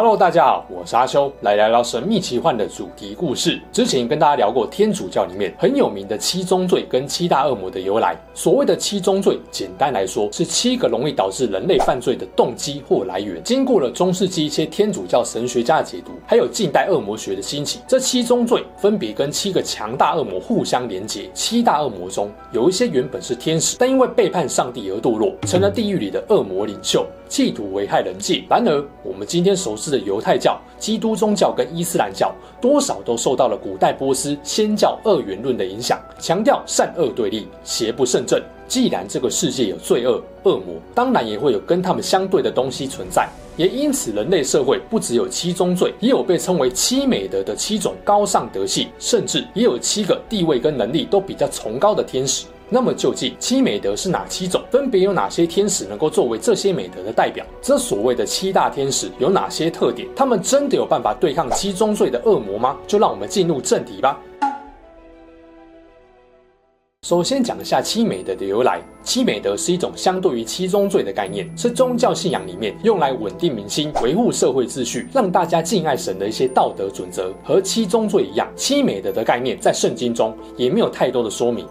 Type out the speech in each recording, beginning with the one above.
Hello，大家好，我是阿修，来聊聊神秘奇幻的主题故事。之前跟大家聊过天主教里面很有名的七宗罪跟七大恶魔的由来。所谓的七宗罪，简单来说是七个容易导致人类犯罪的动机或来源。经过了中世纪一些天主教神学家的解读，还有近代恶魔学的兴起，这七宗罪分别跟七个强大恶魔互相连结。七大恶魔中有一些原本是天使，但因为背叛上帝而堕落，成了地狱里的恶魔领袖。企图危害人际。然而，我们今天熟知的犹太教、基督宗教跟伊斯兰教，多少都受到了古代波斯先教二元论的影响，强调善恶对立、邪不胜正。既然这个世界有罪恶、恶魔，当然也会有跟他们相对的东西存在。也因此，人类社会不只有七宗罪，也有被称为七美德的七种高尚德性，甚至也有七个地位跟能力都比较崇高的天使。那么究竟七美德是哪七种？分别有哪些天使能够作为这些美德的代表？这所谓的七大天使有哪些特点？他们真的有办法对抗七宗罪的恶魔吗？就让我们进入正题吧。首先讲一下七美德的由来。七美德是一种相对于七宗罪的概念，是宗教信仰里面用来稳定民心、维护社会秩序、让大家敬爱神的一些道德准则。和七宗罪一样，七美德的概念在圣经中也没有太多的说明。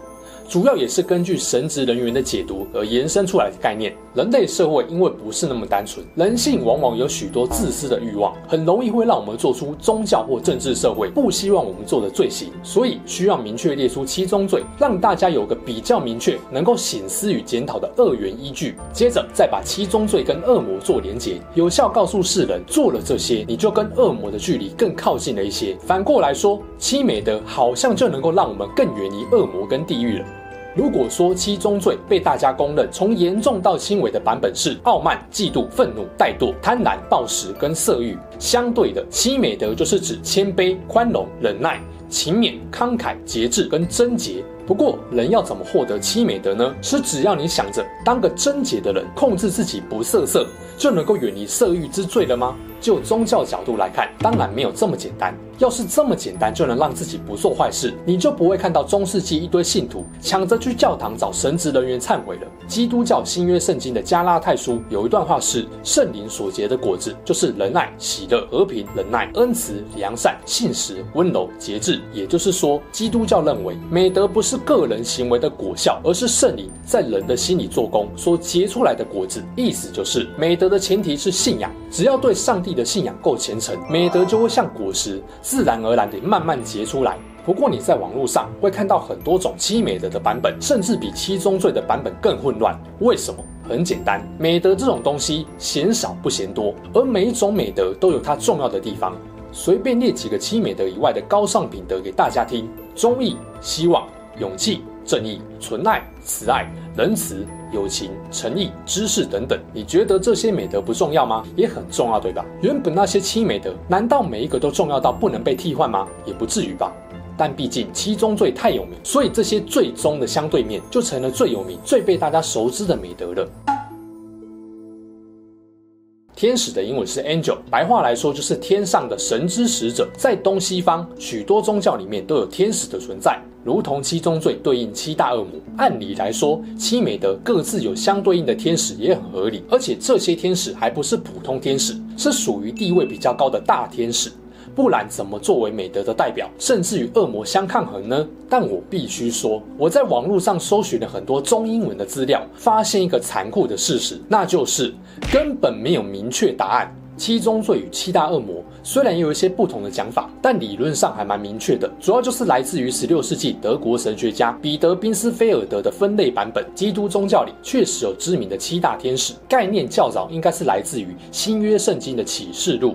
主要也是根据神职人员的解读而延伸出来的概念。人类社会因为不是那么单纯，人性往往有许多自私的欲望，很容易会让我们做出宗教或政治社会不希望我们做的罪行。所以需要明确列出七宗罪，让大家有个比较明确、能够省思与检讨的二元依据。接着再把七宗罪跟恶魔做连结，有效告诉世人，做了这些，你就跟恶魔的距离更靠近了一些。反过来说，七美德好像就能够让我们更远离恶魔跟地狱了。如果说七宗罪被大家公认从严重到轻微的版本是傲慢、嫉妒、愤怒、怠惰、贪婪、暴食跟色欲，相对的七美德就是指谦卑、宽容、忍耐、勤勉、慷慨、节制跟贞洁。不过，人要怎么获得七美德呢？是只要你想着当个贞洁的人，控制自己不色色，就能够远离色欲之罪了吗？就宗教角度来看，当然没有这么简单。要是这么简单就能让自己不做坏事，你就不会看到中世纪一堆信徒抢着去教堂找神职人员忏悔了。基督教新约圣经的加拉太书有一段话是：圣灵所结的果子，就是仁爱、喜乐、和平、忍耐、恩慈、良善、信实、温柔、节制。也就是说，基督教认为美德不是个人行为的果效，而是圣灵在人的心里做工所结出来的果子。意思就是，美德的前提是信仰，只要对上帝的信仰够虔诚，美德就会像果实。自然而然地慢慢结出来。不过你在网络上会看到很多种七美德的版本，甚至比七宗罪的版本更混乱。为什么？很简单，美德这种东西嫌少不嫌多，而每一种美德都有它重要的地方。随便列几个七美德以外的高尚品德给大家听：忠义、希望、勇气、正义、纯爱、慈爱、仁慈。友情、诚意、知识等等，你觉得这些美德不重要吗？也很重要，对吧？原本那些七美德，难道每一个都重要到不能被替换吗？也不至于吧。但毕竟七宗罪太有名，所以这些最终的相对面就成了最有名、最被大家熟知的美德了。天使的英文是 angel，白话来说就是天上的神之使者。在东西方许多宗教里面都有天使的存在。如同七宗罪对应七大恶魔，按理来说，七美德各自有相对应的天使也很合理。而且这些天使还不是普通天使，是属于地位比较高的大天使，不然怎么作为美德的代表，甚至与恶魔相抗衡呢？但我必须说，我在网络上搜寻了很多中英文的资料，发现一个残酷的事实，那就是根本没有明确答案。七宗罪与七大恶魔虽然有一些不同的讲法，但理论上还蛮明确的。主要就是来自于十六世纪德国神学家彼得·宾斯菲尔德的分类版本。基督宗教里确实有知名的七大天使，概念较早应该是来自于新约圣经的启示录。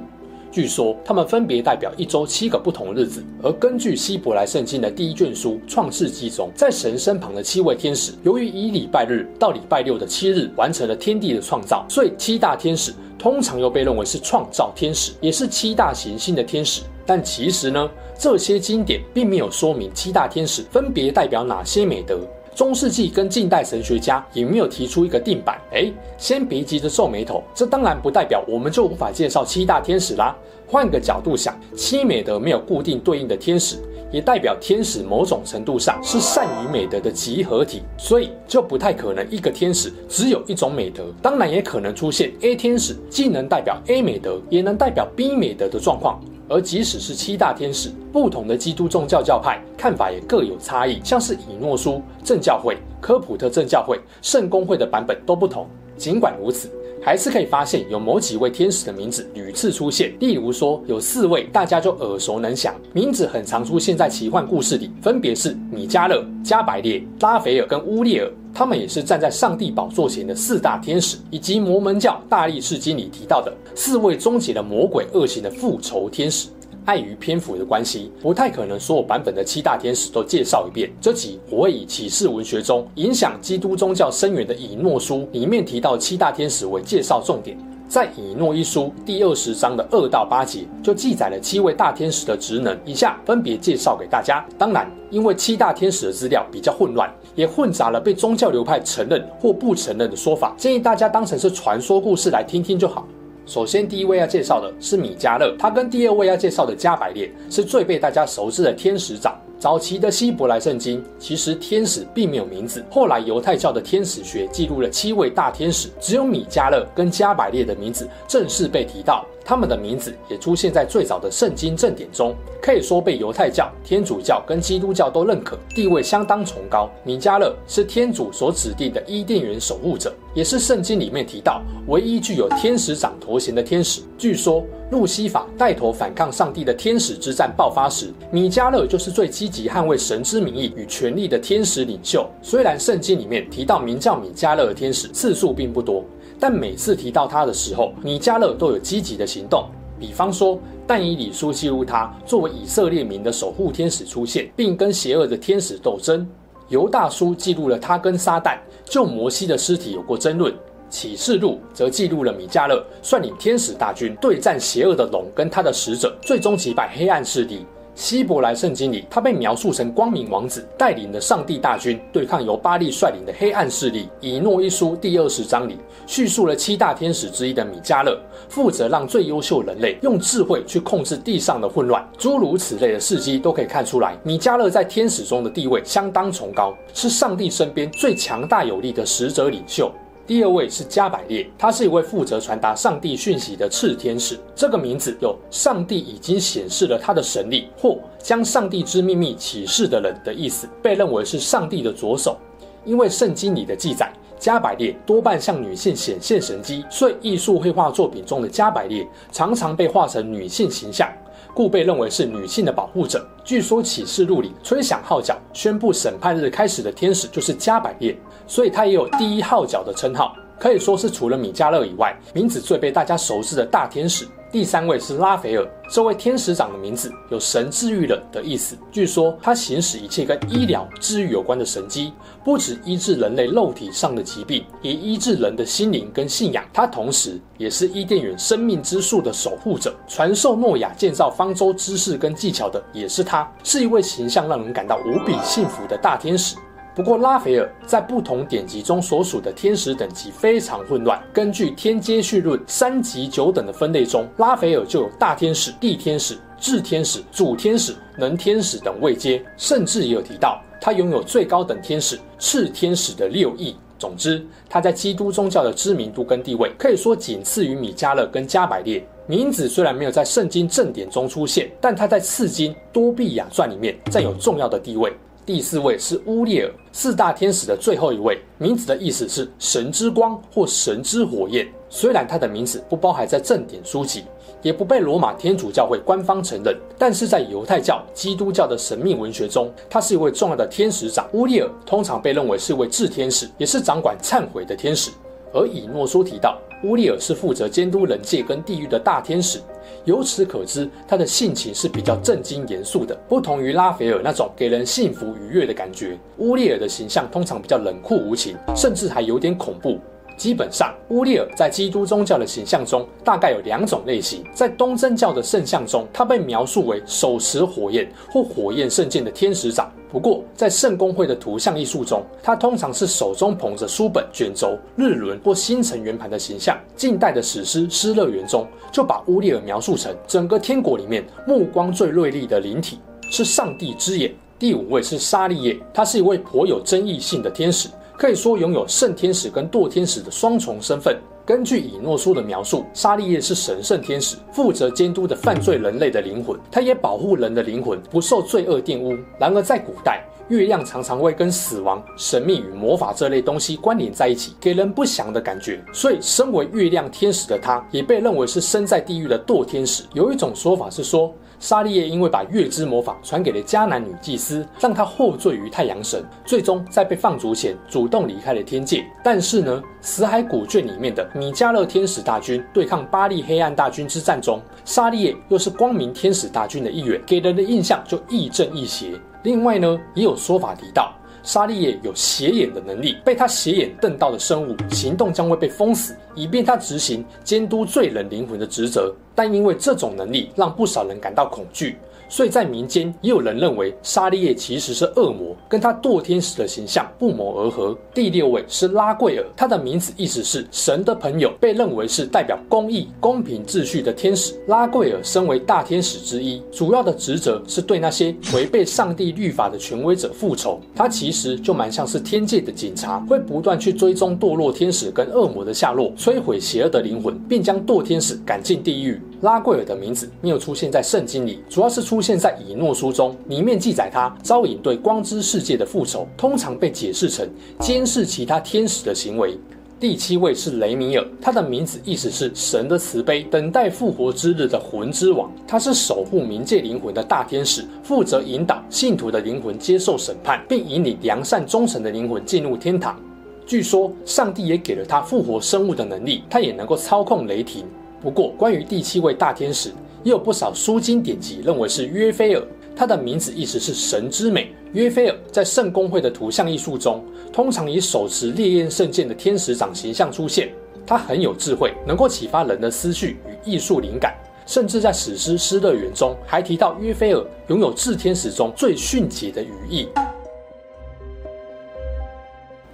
据说他们分别代表一周七个不同日子。而根据希伯来圣经的第一卷书创世纪中，在神身旁的七位天使，由于以礼拜日到礼拜六的七日完成了天地的创造，所以七大天使。通常又被认为是创造天使，也是七大行星的天使。但其实呢，这些经典并没有说明七大天使分别代表哪些美德。中世纪跟近代神学家也没有提出一个定版。哎，先别急着皱眉头，这当然不代表我们就无法介绍七大天使啦。换个角度想，七美德没有固定对应的天使，也代表天使某种程度上是善与美德的集合体，所以就不太可能一个天使只有一种美德。当然，也可能出现 A 天使既能代表 A 美德，也能代表 B 美德的状况。而即使是七大天使，不同的基督宗教教派看法也各有差异，像是以诺书正教会、科普特正教会、圣公会的版本都不同。尽管如此，还是可以发现有某几位天使的名字屡次出现。例如说，有四位大家就耳熟能详，名字很常出现在奇幻故事里，分别是米迦勒、加百列、拉斐尔跟乌列尔。他们也是站在上帝宝座前的四大天使，以及摩门教大力士经里提到的四位终结了魔鬼恶行的复仇天使。碍于篇幅的关系，不太可能所有版本的七大天使都介绍一遍。这集我会以启示文学中影响基督宗教深远的以诺书里面提到七大天使为介绍重点。在以诺一书第二十章的二到八节，就记载了七位大天使的职能，以下分别介绍给大家。当然，因为七大天使的资料比较混乱，也混杂了被宗教流派承认或不承认的说法，建议大家当成是传说故事来听听就好。首先，第一位要介绍的是米迦勒，他跟第二位要介绍的加百列是最被大家熟知的天使长。早期的希伯来圣经其实天使并没有名字，后来犹太教的天使学记录了七位大天使，只有米迦勒跟加百列的名字正式被提到，他们的名字也出现在最早的圣经正典中，可以说被犹太教、天主教跟基督教都认可，地位相当崇高。米迦勒是天主所指定的伊甸园守护者，也是圣经里面提到唯一具有天使长头衔的天使。据说。路西法带头反抗上帝的天使之战爆发时，米迦勒就是最积极捍卫神之名义与权力的天使领袖。虽然圣经里面提到名叫米迦勒的天使次数并不多，但每次提到他的时候，米迦勒都有积极的行动。比方说，但以理书记录他作为以色列民的守护天使出现，并跟邪恶的天使斗争。犹大书记录了他跟撒旦就摩西的尸体有过争论。启示录则记录了米迦勒率领天使大军对战邪恶的龙跟他的使者，最终击败黑暗势力。希伯来圣经里，他被描述成光明王子，带领了上帝大军对抗由巴力率领的黑暗势力。以诺一书第二十章里叙述了七大天使之一的米迦勒，负责让最优秀人类用智慧去控制地上的混乱。诸如此类的事迹都可以看出来，米迦勒在天使中的地位相当崇高，是上帝身边最强大有力的使者领袖。第二位是加百列，他是一位负责传达上帝讯息的炽天使。这个名字有上帝已经显示了他的神力，或将上帝之秘密启示的人的意思，被认为是上帝的左手。因为圣经里的记载，加百列多半向女性显现神迹，所以艺术绘画作品中的加百列常常被画成女性形象。故被认为是女性的保护者。据说启示录里吹响号角、宣布审判日开始的天使就是加百列，所以他也有第一号角的称号，可以说是除了米迦勒以外，名字最被大家熟知的大天使。第三位是拉斐尔，这位天使长的名字有神治愈了的意思。据说他行使一切跟医疗治愈有关的神机，不止医治人类肉体上的疾病，也医治人的心灵跟信仰。他同时也是伊甸园生命之树的守护者，传授诺亚建造方舟知识跟技巧的也是他，是一位形象让人感到无比幸福的大天使。不过，拉斐尔在不同典籍中所属的天使等级非常混乱。根据《天阶序论》三级九等的分类中，拉斐尔就有大天使、地天使、智天使、主天使、能天使等位阶，甚至也有提到他拥有最高等天使、炽天使的六翼。总之，他在基督宗教的知名度跟地位，可以说仅次于米迦勒跟加百列。名字虽然没有在圣经正典中出现，但他在次经多俾亚传里面占有重要的地位。第四位是乌列尔，四大天使的最后一位，名字的意思是神之光或神之火焰。虽然他的名字不包含在正典书籍，也不被罗马天主教会官方承认，但是在犹太教、基督教的神秘文学中，他是一位重要的天使长。乌列尔通常被认为是一位智天使，也是掌管忏悔的天使。而以诺书提到，乌利尔是负责监督人界跟地狱的大天使。由此可知，他的性情是比较正经严肃的，不同于拉斐尔那种给人幸福愉悦的感觉。乌利尔的形象通常比较冷酷无情，甚至还有点恐怖。基本上，乌利尔在基督宗教的形象中大概有两种类型。在东正教的圣像中，他被描述为手持火焰或火焰圣剑的天使长。不过，在圣公会的图像艺术中，他通常是手中捧着书本、卷轴、日轮或星辰圆盘的形象。近代的史诗《失乐园》中，就把乌列尔描述成整个天国里面目光最锐利的灵体，是上帝之眼。第五位是沙利叶，他是一位颇有争议性的天使，可以说拥有圣天使跟堕天使的双重身份。根据以诺书的描述，沙利叶是神圣天使，负责监督的犯罪人类的灵魂，他也保护人的灵魂不受罪恶玷污。然而，在古代，月亮常常会跟死亡、神秘与魔法这类东西关联在一起，给人不祥的感觉。所以，身为月亮天使的他，也被认为是身在地狱的堕天使。有一种说法是说，沙利叶因为把月之魔法传给了迦南女祭司，让她获罪于太阳神，最终在被放逐前主动离开了天界。但是呢，死海古卷里面的米迦勒天使大军对抗巴力黑暗大军之战中，沙利叶又是光明天使大军的一员，给人的印象就亦正亦邪。另外呢，也有说法提到。沙利叶有斜眼的能力，被他斜眼瞪到的生物，行动将会被封死，以便他执行监督罪人灵魂的职责。但因为这种能力，让不少人感到恐惧。所以在民间也有人认为沙利叶其实是恶魔，跟他堕天使的形象不谋而合。第六位是拉贵尔，他的名字意思是神的朋友，被认为是代表公义、公平秩序的天使。拉贵尔身为大天使之一，主要的职责是对那些违背上帝律法的权威者复仇。他其实就蛮像是天界的警察，会不断去追踪堕落天使跟恶魔的下落，摧毁邪恶的灵魂，并将堕天使赶进地狱。拉贵尔的名字没有出现在圣经里，主要是出现在以诺书中，里面记载他招引对光之世界的复仇，通常被解释成监视其他天使的行为。第七位是雷米尔，他的名字意思是神的慈悲，等待复活之日的魂之王。他是守护冥界灵魂的大天使，负责引导信徒的灵魂接受审判，并引领良善忠诚的灵魂进入天堂。据说上帝也给了他复活生物的能力，他也能够操控雷霆。不过，关于第七位大天使，也有不少书经典籍认为是约菲尔，他的名字意思是神之美。约菲尔在圣公会的图像艺术中，通常以手持烈焰圣剑的天使长形象出现。他很有智慧，能够启发人的思绪与艺术灵感，甚至在史诗《失乐园》中还提到约菲尔拥有炽天使中最迅捷的羽翼。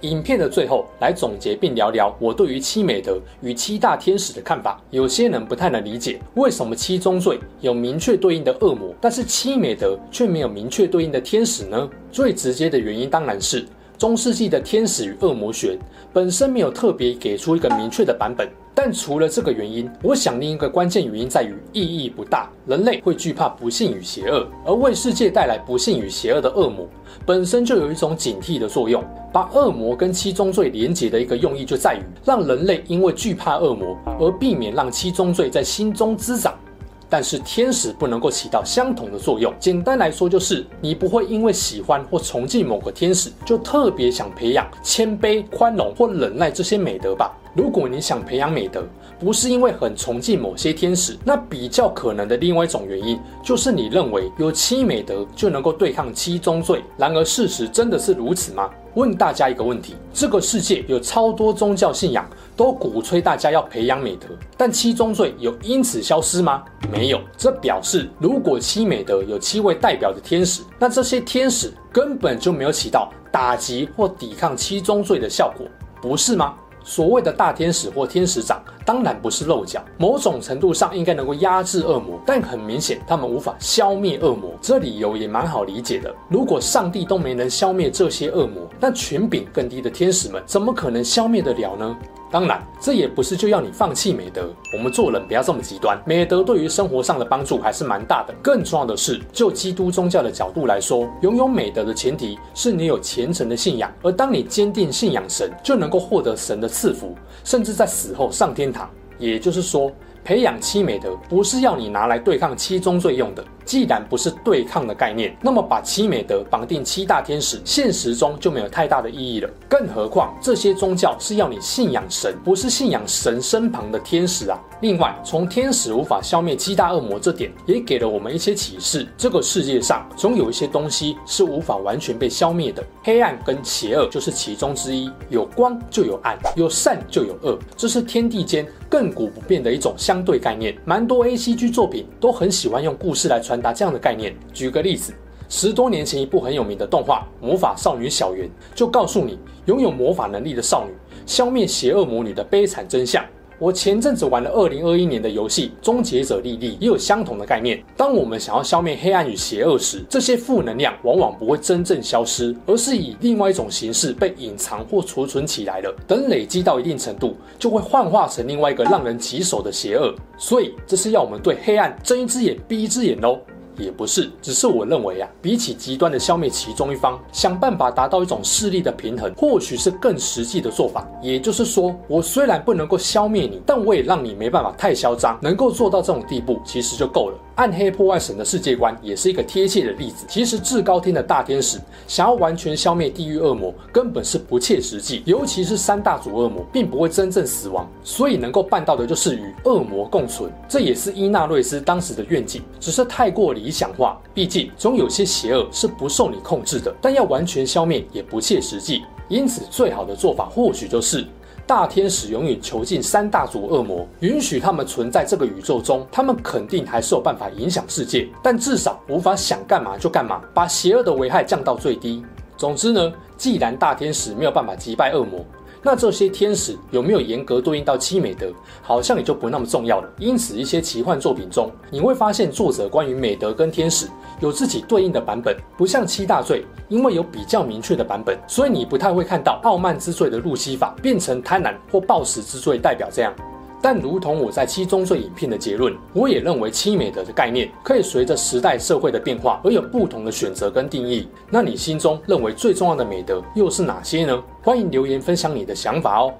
影片的最后，来总结并聊聊我对于七美德与七大天使的看法。有些人不太能理解，为什么七宗罪有明确对应的恶魔，但是七美德却没有明确对应的天使呢？最直接的原因当然是中世纪的天使与恶魔学本身没有特别给出一个明确的版本。但除了这个原因，我想另一个关键原因在于意义不大。人类会惧怕不幸与邪恶，而为世界带来不幸与邪恶的恶魔，本身就有一种警惕的作用。把恶魔跟七宗罪连结的一个用意，就在于让人类因为惧怕恶魔而避免让七宗罪在心中滋长。但是天使不能够起到相同的作用。简单来说，就是你不会因为喜欢或崇敬某个天使，就特别想培养谦卑、宽容或忍耐这些美德吧。如果你想培养美德，不是因为很崇敬某些天使，那比较可能的另外一种原因，就是你认为有七美德就能够对抗七宗罪。然而事实真的是如此吗？问大家一个问题：这个世界有超多宗教信仰都鼓吹大家要培养美德，但七宗罪有因此消失吗？没有。这表示，如果七美德有七位代表的天使，那这些天使根本就没有起到打击或抵抗七宗罪的效果，不是吗？所谓的大天使或天使长，当然不是漏脚，某种程度上应该能够压制恶魔，但很明显他们无法消灭恶魔。这理由也蛮好理解的。如果上帝都没能消灭这些恶魔，那权柄更低的天使们怎么可能消灭得了呢？当然，这也不是就要你放弃美德。我们做人不要这么极端，美德对于生活上的帮助还是蛮大的。更重要的是，就基督宗教的角度来说，拥有美德的前提是你有虔诚的信仰。而当你坚定信仰神，就能够获得神的赐福，甚至在死后上天堂。也就是说，培养七美德不是要你拿来对抗七宗罪用的。既然不是对抗的概念，那么把七美德绑定七大天使，现实中就没有太大的意义了。更何况这些宗教是要你信仰神，不是信仰神身旁的天使啊。另外，从天使无法消灭七大恶魔这点，也给了我们一些启示：这个世界上总有一些东西是无法完全被消灭的，黑暗跟邪恶就是其中之一。有光就有暗，有善就有恶，这是天地间亘古不变的一种相对概念。蛮多 ACG 作品都很喜欢用故事来传达这样的概念。举个例子，十多年前一部很有名的动画《魔法少女小圆》就告诉你，拥有魔法能力的少女消灭邪恶魔女的悲惨真相。我前阵子玩了二零二一年的游戏《终结者莉莉》，也有相同的概念。当我们想要消灭黑暗与邪恶时，这些负能量往往不会真正消失，而是以另外一种形式被隐藏或储存起来了。等累积到一定程度，就会幻化成另外一个让人棘手的邪恶。所以，这是要我们对黑暗睁一只眼闭一只眼喽。也不是，只是我认为啊，比起极端的消灭其中一方，想办法达到一种势力的平衡，或许是更实际的做法。也就是说，我虽然不能够消灭你，但我也让你没办法太嚣张，能够做到这种地步，其实就够了。暗黑破坏神的世界观也是一个贴切的例子。其实至高天的大天使想要完全消灭地狱恶魔，根本是不切实际，尤其是三大主恶魔并不会真正死亡，所以能够办到的就是与恶魔共存。这也是伊纳瑞斯当时的愿景，只是太过理理想化。毕竟总有些邪恶是不受你控制的，但要完全消灭也不切实际。因此，最好的做法或许就是。大天使永远囚禁三大族恶魔，允许他们存在这个宇宙中，他们肯定还是有办法影响世界，但至少无法想干嘛就干嘛，把邪恶的危害降到最低。总之呢，既然大天使没有办法击败恶魔，那这些天使有没有严格对应到七美德，好像也就不那么重要了。因此，一些奇幻作品中，你会发现作者关于美德跟天使有自己对应的版本，不像七大罪，因为有比较明确的版本，所以你不太会看到傲慢之罪的路西法变成贪婪或暴食之罪代表这样。但如同我在七宗罪影片的结论，我也认为七美德的概念可以随着时代社会的变化而有不同的选择跟定义。那你心中认为最重要的美德又是哪些呢？欢迎留言分享你的想法哦。